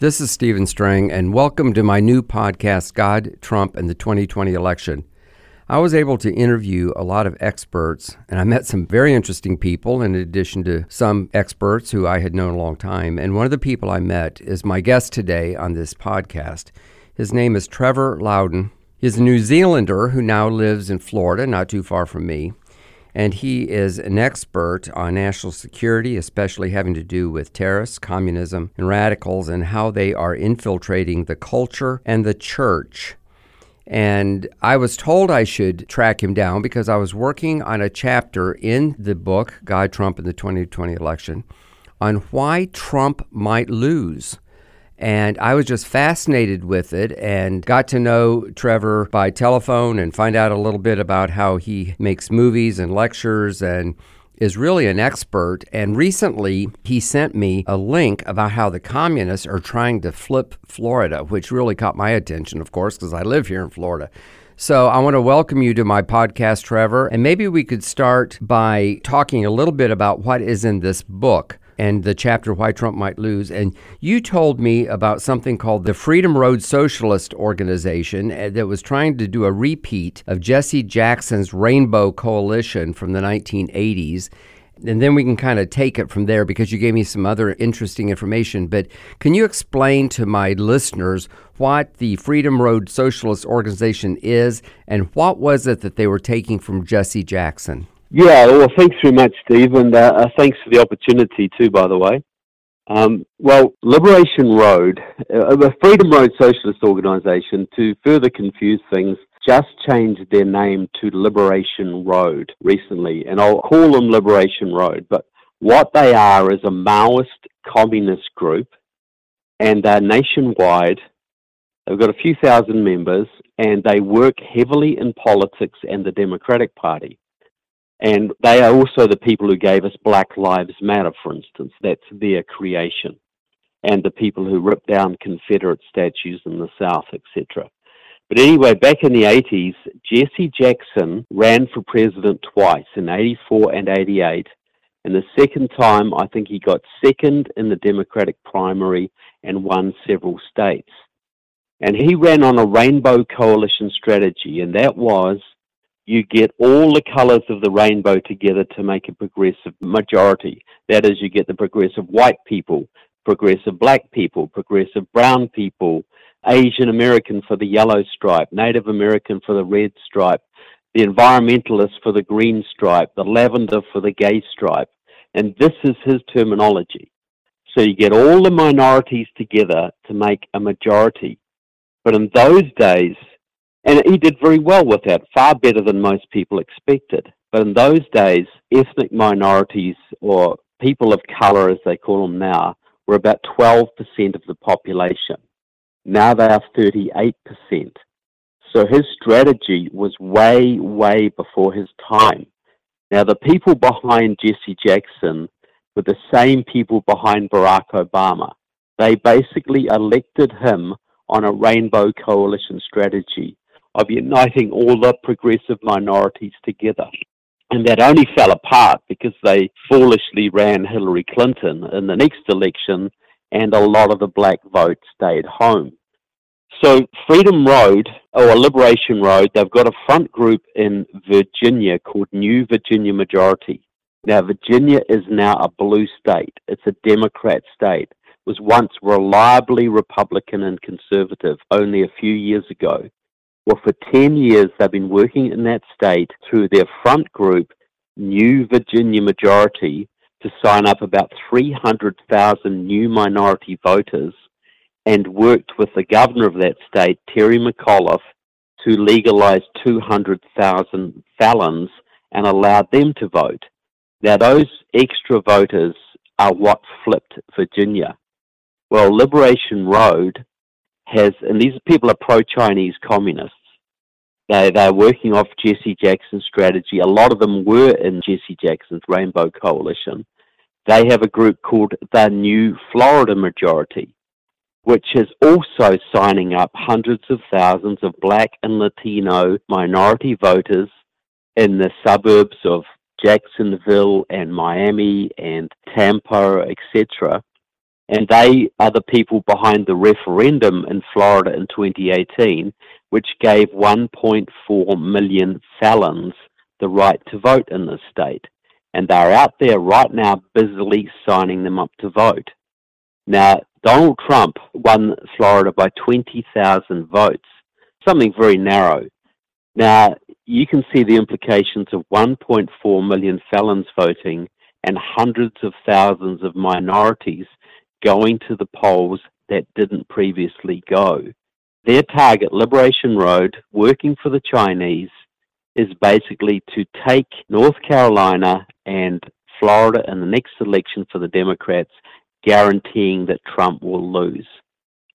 This is Stephen Strang, and welcome to my new podcast, God, Trump, and the 2020 Election. I was able to interview a lot of experts, and I met some very interesting people, in addition to some experts who I had known a long time. And one of the people I met is my guest today on this podcast. His name is Trevor Loudon. He's a New Zealander who now lives in Florida, not too far from me and he is an expert on national security, especially having to do with terrorists, communism, and radicals, and how they are infiltrating the culture and the church. And I was told I should track him down because I was working on a chapter in the book, God, Trump, and the 2020 Election, on why Trump might lose. And I was just fascinated with it and got to know Trevor by telephone and find out a little bit about how he makes movies and lectures and is really an expert. And recently, he sent me a link about how the communists are trying to flip Florida, which really caught my attention, of course, because I live here in Florida. So I want to welcome you to my podcast, Trevor. And maybe we could start by talking a little bit about what is in this book and the chapter Why Trump Might Lose. And you told me about something called the Freedom Road Socialist Organization uh, that was trying to do a repeat of Jesse Jackson's Rainbow Coalition from the 1980s. And then we can kind of take it from there because you gave me some other interesting information. But can you explain to my listeners what the Freedom Road Socialist Organization is and what was it that they were taking from Jesse Jackson? Yeah, well, thanks very much, Steve, and uh, uh, thanks for the opportunity too, by the way. Um, well, Liberation Road, uh, the Freedom Road Socialist Organization, to further confuse things, just changed their name to Liberation Road recently, and I'll call them Liberation Road. But what they are is a Maoist communist group, and they're nationwide. They've got a few thousand members, and they work heavily in politics and the Democratic Party. And they are also the people who gave us Black Lives Matter, for instance. That's their creation. And the people who ripped down Confederate statues in the South, etc. But anyway, back in the 80s, Jesse Jackson ran for president twice, in 84 and 88. And the second time, I think he got second in the Democratic primary and won several states. And he ran on a rainbow coalition strategy, and that was you get all the colors of the rainbow together to make a progressive majority. That is, you get the progressive white people, progressive black people, progressive brown people, Asian American for the yellow stripe, Native American for the red stripe, the environmentalist for the green stripe, the lavender for the gay stripe. And this is his terminology. So you get all the minorities together to make a majority. But in those days, and he did very well with that, far better than most people expected. But in those days, ethnic minorities, or people of color as they call them now, were about 12% of the population. Now they are 38%. So his strategy was way, way before his time. Now, the people behind Jesse Jackson were the same people behind Barack Obama. They basically elected him on a rainbow coalition strategy of uniting all the progressive minorities together. And that only fell apart because they foolishly ran Hillary Clinton in the next election, and a lot of the black vote stayed home. So, Freedom Road, or Liberation Road, they've got a front group in Virginia called New Virginia Majority. Now, Virginia is now a blue state, it's a Democrat state. Was once reliably Republican and conservative only a few years ago. Well, for 10 years, they've been working in that state through their front group, New Virginia Majority, to sign up about 300,000 new minority voters and worked with the governor of that state, Terry McAuliffe, to legalize 200,000 felons and allowed them to vote. Now, those extra voters are what flipped Virginia. Well, Liberation Road has, and these people are pro Chinese communists. They, they're working off Jesse Jackson's strategy. A lot of them were in Jesse Jackson's Rainbow Coalition. They have a group called the New Florida Majority, which is also signing up hundreds of thousands of black and Latino minority voters in the suburbs of Jacksonville and Miami and Tampa, etc. And they are the people behind the referendum in Florida in 2018, which gave 1.4 million felons the right to vote in the state. And they're out there right now busily signing them up to vote. Now, Donald Trump won Florida by 20,000 votes, something very narrow. Now, you can see the implications of 1.4 million felons voting and hundreds of thousands of minorities going to the polls that didn't previously go. Their target, Liberation Road, working for the Chinese, is basically to take North Carolina and Florida in the next election for the Democrats, guaranteeing that Trump will lose.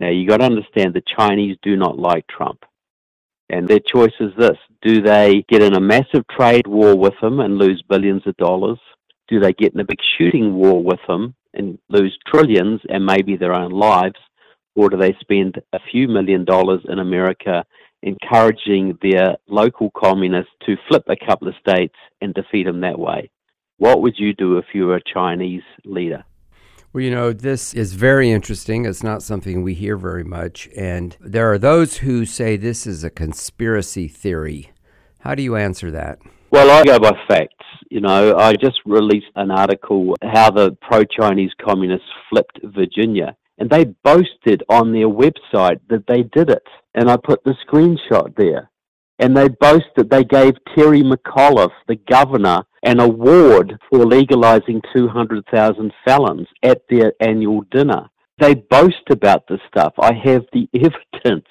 Now, you've got to understand the Chinese do not like Trump. And their choice is this do they get in a massive trade war with him and lose billions of dollars? Do they get in a big shooting war with him and lose trillions and maybe their own lives? Or do they spend a few million dollars in America encouraging their local communists to flip a couple of states and defeat them that way? What would you do if you were a Chinese leader? Well, you know, this is very interesting. It's not something we hear very much. And there are those who say this is a conspiracy theory. How do you answer that? Well, I go by facts. You know, I just released an article how the pro Chinese communists flipped Virginia. And they boasted on their website that they did it. And I put the screenshot there and they boasted they gave Terry McAuliffe, the governor, an award for legalizing 200,000 felons at their annual dinner. They boast about this stuff. I have the evidence.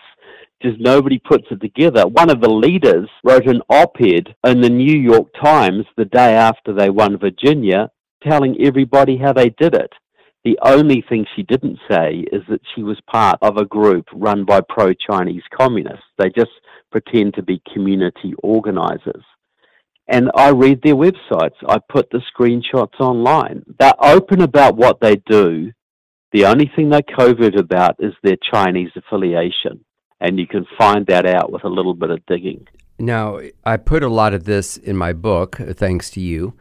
Just nobody puts it together. One of the leaders wrote an op ed in the New York Times the day after they won Virginia telling everybody how they did it. The only thing she didn't say is that she was part of a group run by pro Chinese communists. They just pretend to be community organizers. And I read their websites. I put the screenshots online. They're open about what they do. The only thing they're covert about is their Chinese affiliation. And you can find that out with a little bit of digging. Now, I put a lot of this in my book, uh, thanks to you.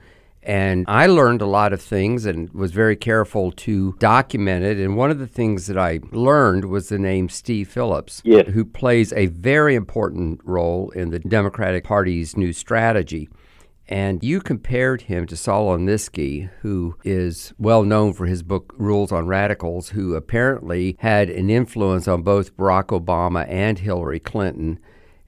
And I learned a lot of things and was very careful to document it. And one of the things that I learned was the name Steve Phillips, yes. who plays a very important role in the Democratic Party's new strategy. And you compared him to Saul who is well known for his book Rules on Radicals, who apparently had an influence on both Barack Obama and Hillary Clinton.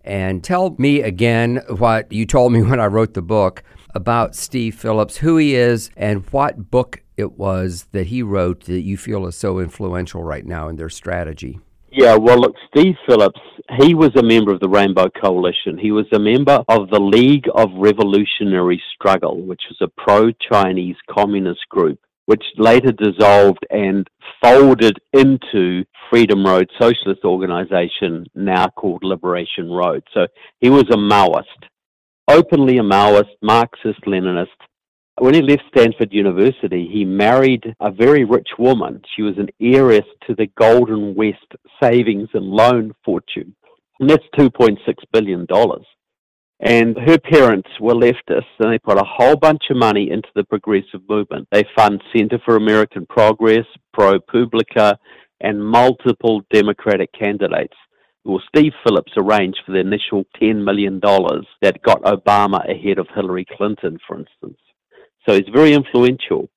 And tell me again what you told me when I wrote the book about Steve Phillips, who he is, and what book it was that he wrote that you feel is so influential right now in their strategy. Yeah, well, look, Steve Phillips, he was a member of the Rainbow Coalition. He was a member of the League of Revolutionary Struggle, which was a pro Chinese communist group, which later dissolved and folded into Freedom Road Socialist Organization, now called Liberation Road. So he was a Maoist openly a Maoist, Marxist Leninist. When he left Stanford University, he married a very rich woman. She was an heiress to the Golden West savings and loan fortune. And that's $2.6 billion. And her parents were leftists, and they put a whole bunch of money into the progressive movement. They fund Center for American Progress, ProPublica, and multiple Democratic candidates well, Steve Phillips arranged for the initial $10 million that got Obama ahead of Hillary Clinton, for instance. So he's very influential.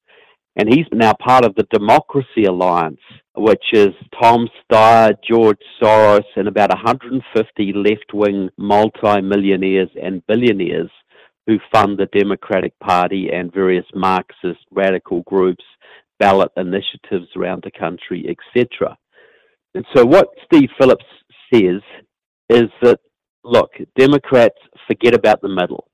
And he's now part of the Democracy Alliance, which is Tom Steyer, George Soros, and about 150 left wing multimillionaires and billionaires who fund the Democratic Party and various Marxist radical groups, ballot initiatives around the country, etc. And so, what Steve Phillips says is that, look, Democrats forget about the middle.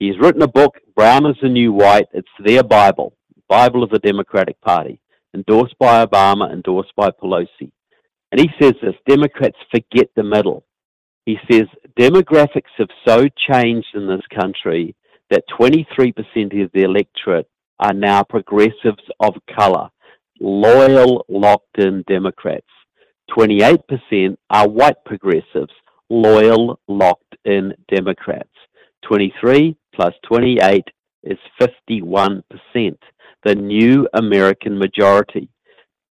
He's written a book, Brown is the New White. It's their Bible, Bible of the Democratic Party, endorsed by Obama, endorsed by Pelosi. And he says this Democrats forget the middle. He says demographics have so changed in this country that 23% of the electorate are now progressives of color, loyal, locked in Democrats. 28% are white progressives, loyal, locked in Democrats. 23 plus 28 is 51%, the new American majority.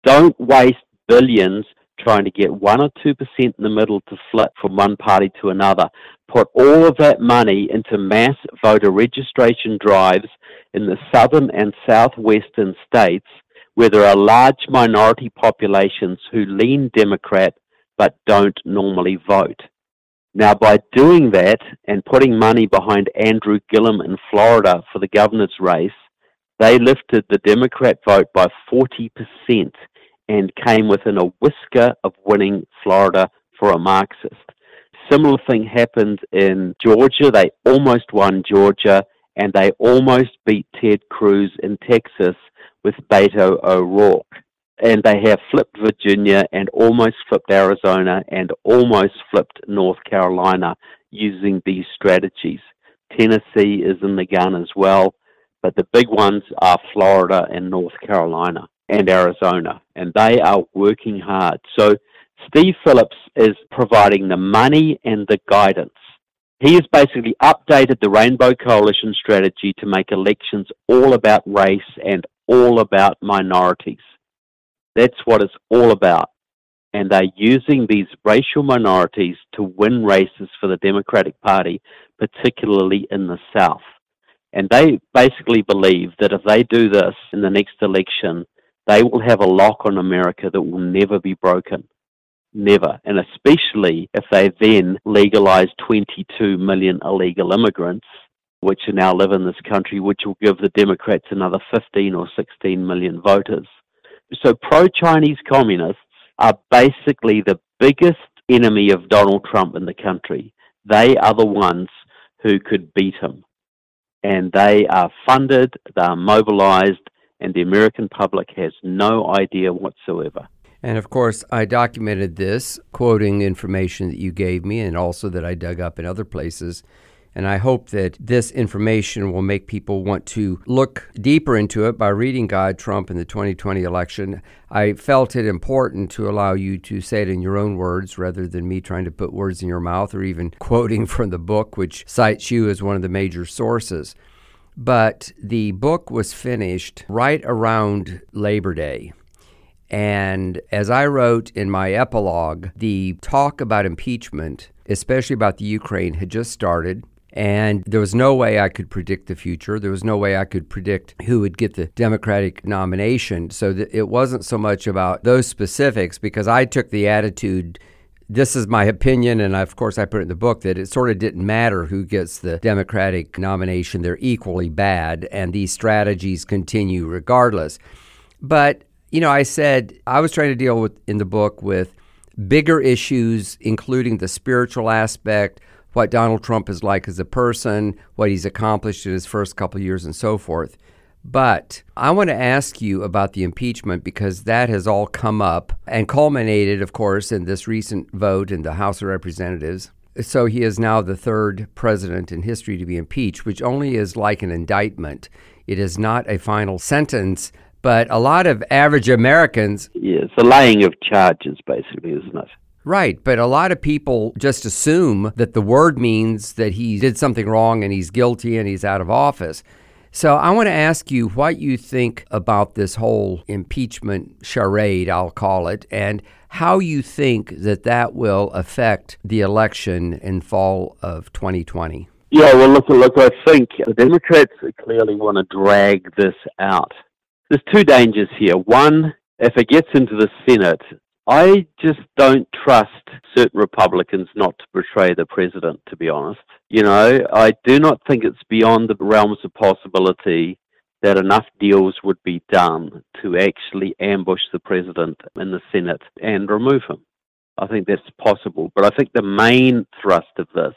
Don't waste billions trying to get 1 or 2% in the middle to flip from one party to another. Put all of that money into mass voter registration drives in the southern and southwestern states where there are large minority populations who lean Democrat but don't normally vote. Now, by doing that and putting money behind Andrew Gillum in Florida for the governor's race, they lifted the Democrat vote by 40% and came within a whisker of winning Florida for a Marxist. Similar thing happened in Georgia. They almost won Georgia and they almost beat Ted Cruz in Texas with Beto O'Rourke. And they have flipped Virginia and almost flipped Arizona and almost flipped North Carolina using these strategies. Tennessee is in the gun as well, but the big ones are Florida and North Carolina and Arizona, and they are working hard. So Steve Phillips is providing the money and the guidance. He has basically updated the Rainbow Coalition strategy to make elections all about race and all about minorities. That's what it's all about. And they're using these racial minorities to win races for the Democratic Party, particularly in the South. And they basically believe that if they do this in the next election, they will have a lock on America that will never be broken. Never. And especially if they then legalize 22 million illegal immigrants, which now live in this country, which will give the Democrats another 15 or 16 million voters. So pro Chinese communists are basically the biggest enemy of Donald Trump in the country. They are the ones who could beat him. And they are funded, they are mobilized, and the American public has no idea whatsoever. And of course, I documented this, quoting information that you gave me and also that I dug up in other places. And I hope that this information will make people want to look deeper into it by reading God, Trump, and the 2020 election. I felt it important to allow you to say it in your own words rather than me trying to put words in your mouth or even quoting from the book, which cites you as one of the major sources. But the book was finished right around Labor Day. And as I wrote in my epilogue, the talk about impeachment, especially about the Ukraine, had just started. And there was no way I could predict the future. There was no way I could predict who would get the Democratic nomination. So it wasn't so much about those specifics because I took the attitude this is my opinion, and of course I put it in the book that it sort of didn't matter who gets the Democratic nomination. They're equally bad, and these strategies continue regardless. But, you know, I said I was trying to deal with in the book with bigger issues, including the spiritual aspect, what Donald Trump is like as a person, what he's accomplished in his first couple years, and so forth. But I want to ask you about the impeachment because that has all come up and culminated, of course, in this recent vote in the House of Representatives. So he is now the third president in history to be impeached, which only is like an indictment. It is not a final sentence, but a lot of average Americans. Yeah, it's a laying of charges, basically, isn't it? Right, but a lot of people just assume that the word means that he did something wrong and he's guilty and he's out of office. So I want to ask you what you think about this whole impeachment charade, I'll call it, and how you think that that will affect the election in fall of 2020. Yeah, well, look, look, I think the Democrats clearly want to drag this out. There's two dangers here. One, if it gets into the Senate, I just don't trust certain Republicans not to betray the president, to be honest. You know, I do not think it's beyond the realms of possibility that enough deals would be done to actually ambush the president in the Senate and remove him. I think that's possible. But I think the main thrust of this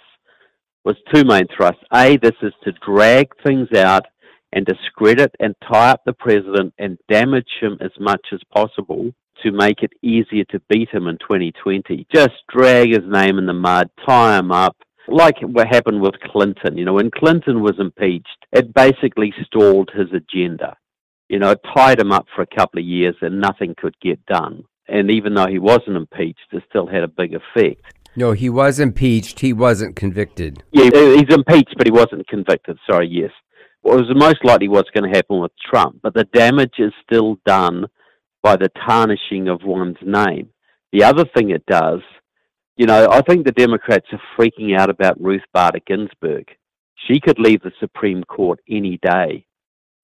was two main thrusts. A, this is to drag things out and discredit and tie up the president and damage him as much as possible to make it easier to beat him in 2020. Just drag his name in the mud, tie him up, like what happened with Clinton. You know, when Clinton was impeached, it basically stalled his agenda. You know, it tied him up for a couple of years and nothing could get done. And even though he wasn't impeached, it still had a big effect. No, he was impeached. He wasn't convicted. Yeah, he's impeached, but he wasn't convicted. Sorry, yes. Well, it was most likely what's going to happen with Trump, but the damage is still done by the tarnishing of one's name. The other thing it does, you know, I think the Democrats are freaking out about Ruth Bader Ginsburg. She could leave the Supreme Court any day.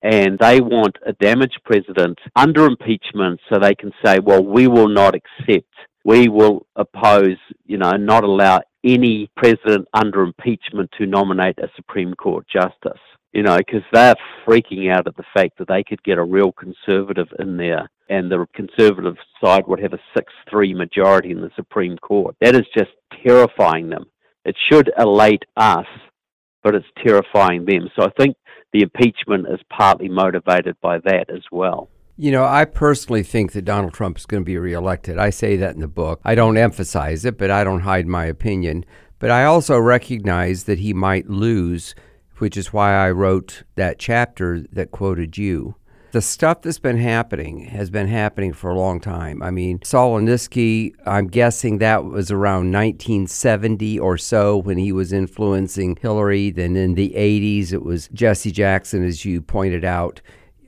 And they want a damaged president under impeachment so they can say, well, we will not accept, we will oppose, you know, not allow any president under impeachment to nominate a Supreme Court justice. You know, because they're freaking out at the fact that they could get a real conservative in there and the conservative side would have a 6 3 majority in the Supreme Court. That is just terrifying them. It should elate us, but it's terrifying them. So I think the impeachment is partly motivated by that as well. You know, I personally think that Donald Trump is going to be reelected. I say that in the book. I don't emphasize it, but I don't hide my opinion. But I also recognize that he might lose, which is why I wrote that chapter that quoted you. The stuff that's been happening has been happening for a long time. I mean, Alinsky, I'm guessing that was around 1970 or so when he was influencing Hillary. Then in the 80s, it was Jesse Jackson, as you pointed out.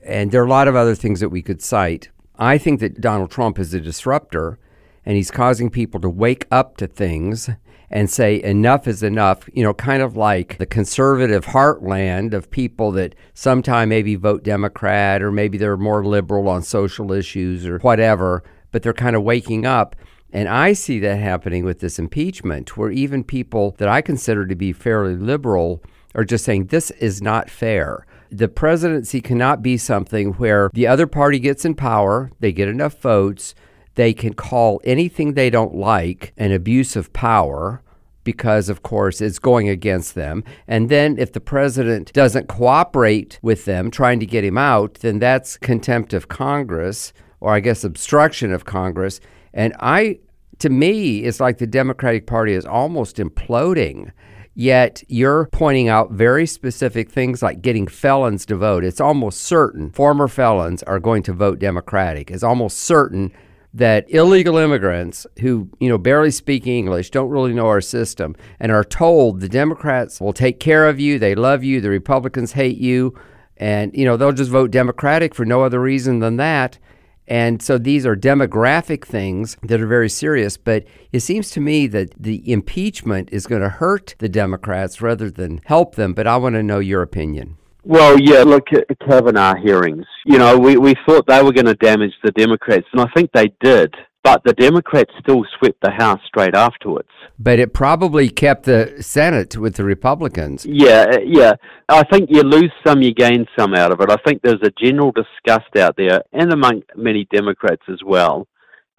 And there are a lot of other things that we could cite. I think that Donald Trump is a disruptor and he's causing people to wake up to things and say enough is enough, you know, kind of like the conservative heartland of people that sometime maybe vote Democrat or maybe they're more liberal on social issues or whatever, but they're kind of waking up. And I see that happening with this impeachment, where even people that I consider to be fairly liberal are just saying this is not fair the presidency cannot be something where the other party gets in power, they get enough votes, they can call anything they don't like an abuse of power because, of course, it's going against them. And then if the president doesn't cooperate with them trying to get him out, then that's contempt of Congress, or I guess obstruction of Congress. And I, to me, it's like the Democratic Party is almost imploding. Yet you're pointing out very specific things like getting felons to vote. It's almost certain former felons are going to vote Democratic. It's almost certain that illegal immigrants who, you know, barely speak English, don't really know our system, and are told the Democrats will take care of you, they love you, the Republicans hate you, and, you know, they'll just vote Democratic for no other reason than that. And so these are demographic things that are very serious. But it seems to me that the impeachment is going to hurt the Democrats rather than help them. But I want to know your opinion. Well, yeah, look, at Kavanaugh hearings, you know, we, we thought they were going to damage the Democrats, and I think they did. But the Democrats still swept the House straight afterwards. But it probably kept the Senate with the Republicans. Yeah, uh, yeah. I think you lose some, you gain some out of it. I think there's a general disgust out there, and among many Democrats as well,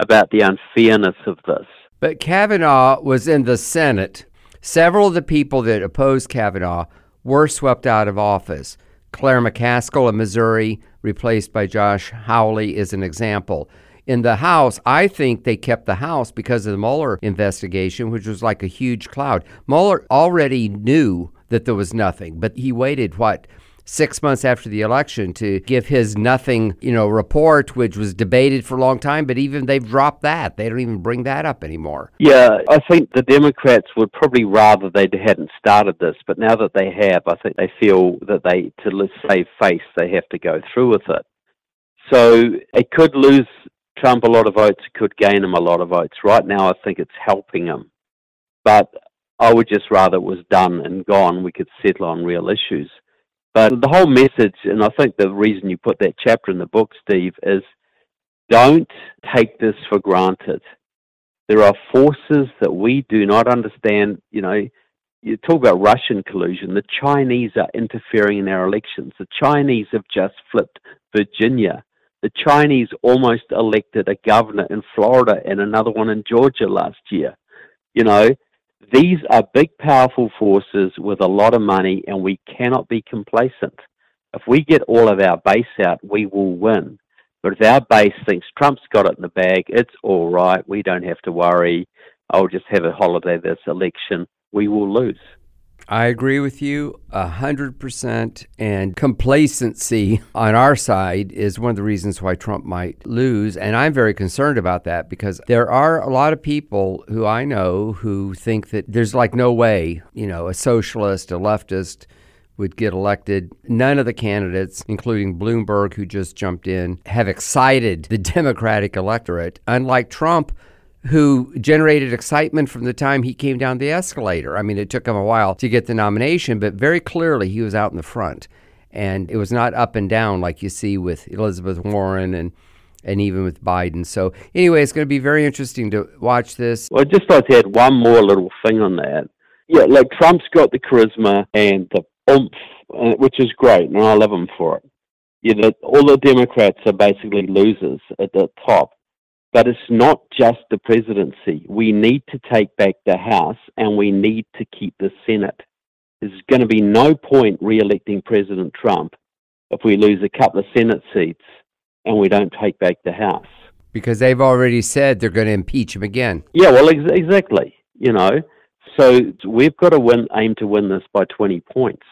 about the unfairness of this. But Kavanaugh was in the Senate. Several of the people that opposed Kavanaugh were swept out of office. Claire McCaskill of Missouri, replaced by Josh Hawley, is an example in the House, I think they kept the House because of the Mueller investigation, which was like a huge cloud. Mueller already knew that there was nothing, but he waited, what, six months after the election to give his nothing, you know, report, which was debated for a long time. But even they've dropped that; they don't even bring that up anymore. Yeah, I think the Democrats would probably rather they hadn't started this, but now that they have, I think they feel that they, to save face, they have to go through with it. So it could lose Trump a lot of votes, it could gain him a lot of votes. Right now, I think it's helping him. But I would just rather it was done and gone. We could settle on real issues. But the whole message, and I think the reason you put that chapter in the book, Steve, is don't take this for granted. There are forces that we do not understand. You know, you talk about Russian collusion. The Chinese are interfering in our elections. The Chinese have just flipped Virginia. The Chinese almost elected a governor in Florida and another one in Georgia last year. You know, these are big, powerful forces with a lot of money, and we cannot be complacent. If we get all of our base out, we will win. But if our base thinks Trump's got it in the bag, it's all right. We don't have to worry. I'll just have a holiday this election. We will lose. I agree with you a hundred percent. And complacency on our side is one of the reasons why Trump might lose. And I'm very concerned about that because there are a lot of people who I know who think that there's like no way, you know, a socialist, a leftist would get elected. None of the candidates, including Bloomberg, who just jumped in, have excited the Democratic electorate, unlike Trump. Who generated excitement from the time he came down the escalator? I mean, it took him a while to get the nomination, but very clearly he was out in the front. And it was not up and down like you see with Elizabeth Warren and and even with Biden. So, anyway, it's going to be very interesting to watch this. Well, I'd just like to add one more little thing on that. Yeah, like Trump's got the charisma and the oomph, uh, which is great, and I love him for it. You know, all the Democrats are basically losers at the top. But it's not just the presidency. We need to take back the House and we need to keep the Senate. There's going to be no point re electing President Trump if we lose a couple of Senate seats and we don't take back the House. Because they've already said they're going to impeach him again. Yeah, well, ex- exactly. You know, so we've got to win, aim to win this by 20 points,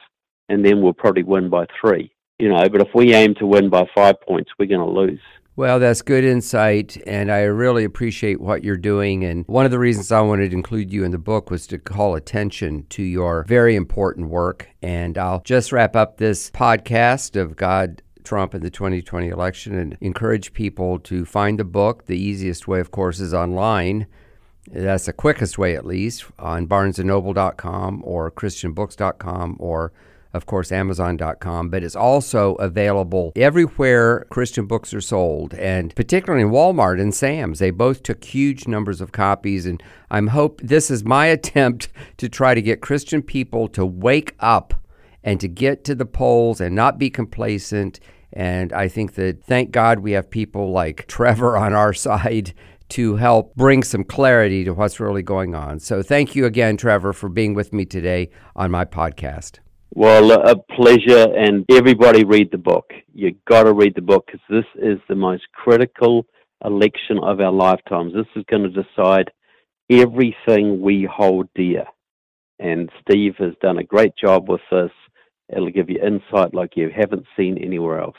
and then we'll probably win by three. You know, but if we aim to win by five points, we're going to lose. Well, that's good insight, and I really appreciate what you're doing. And one of the reasons I wanted to include you in the book was to call attention to your very important work. And I'll just wrap up this podcast of God Trump in the 2020 election and encourage people to find the book. The easiest way, of course, is online. That's the quickest way, at least, on barnesandnoble.com or christianbooks.com or, of course, amazon.com. But it's also available everywhere Christian books are sold, and particularly in Walmart and Sam's. They both took huge numbers of copies, and I'm hope this is my attempt to try to get Christian people to wake up and to get to the polls and not be complacent. And I think that thank God we have people like Trevor on our side to help bring some clarity to what's really going on. So thank you again, Trevor, for being with me today on my podcast. Well, uh, a pleasure, and everybody read the book. You got to read the book because this is the most critical election of our lifetimes. This is going to decide everything we hold dear. And Steve has done a great job with this. It'll give you insight like you haven't seen anywhere else.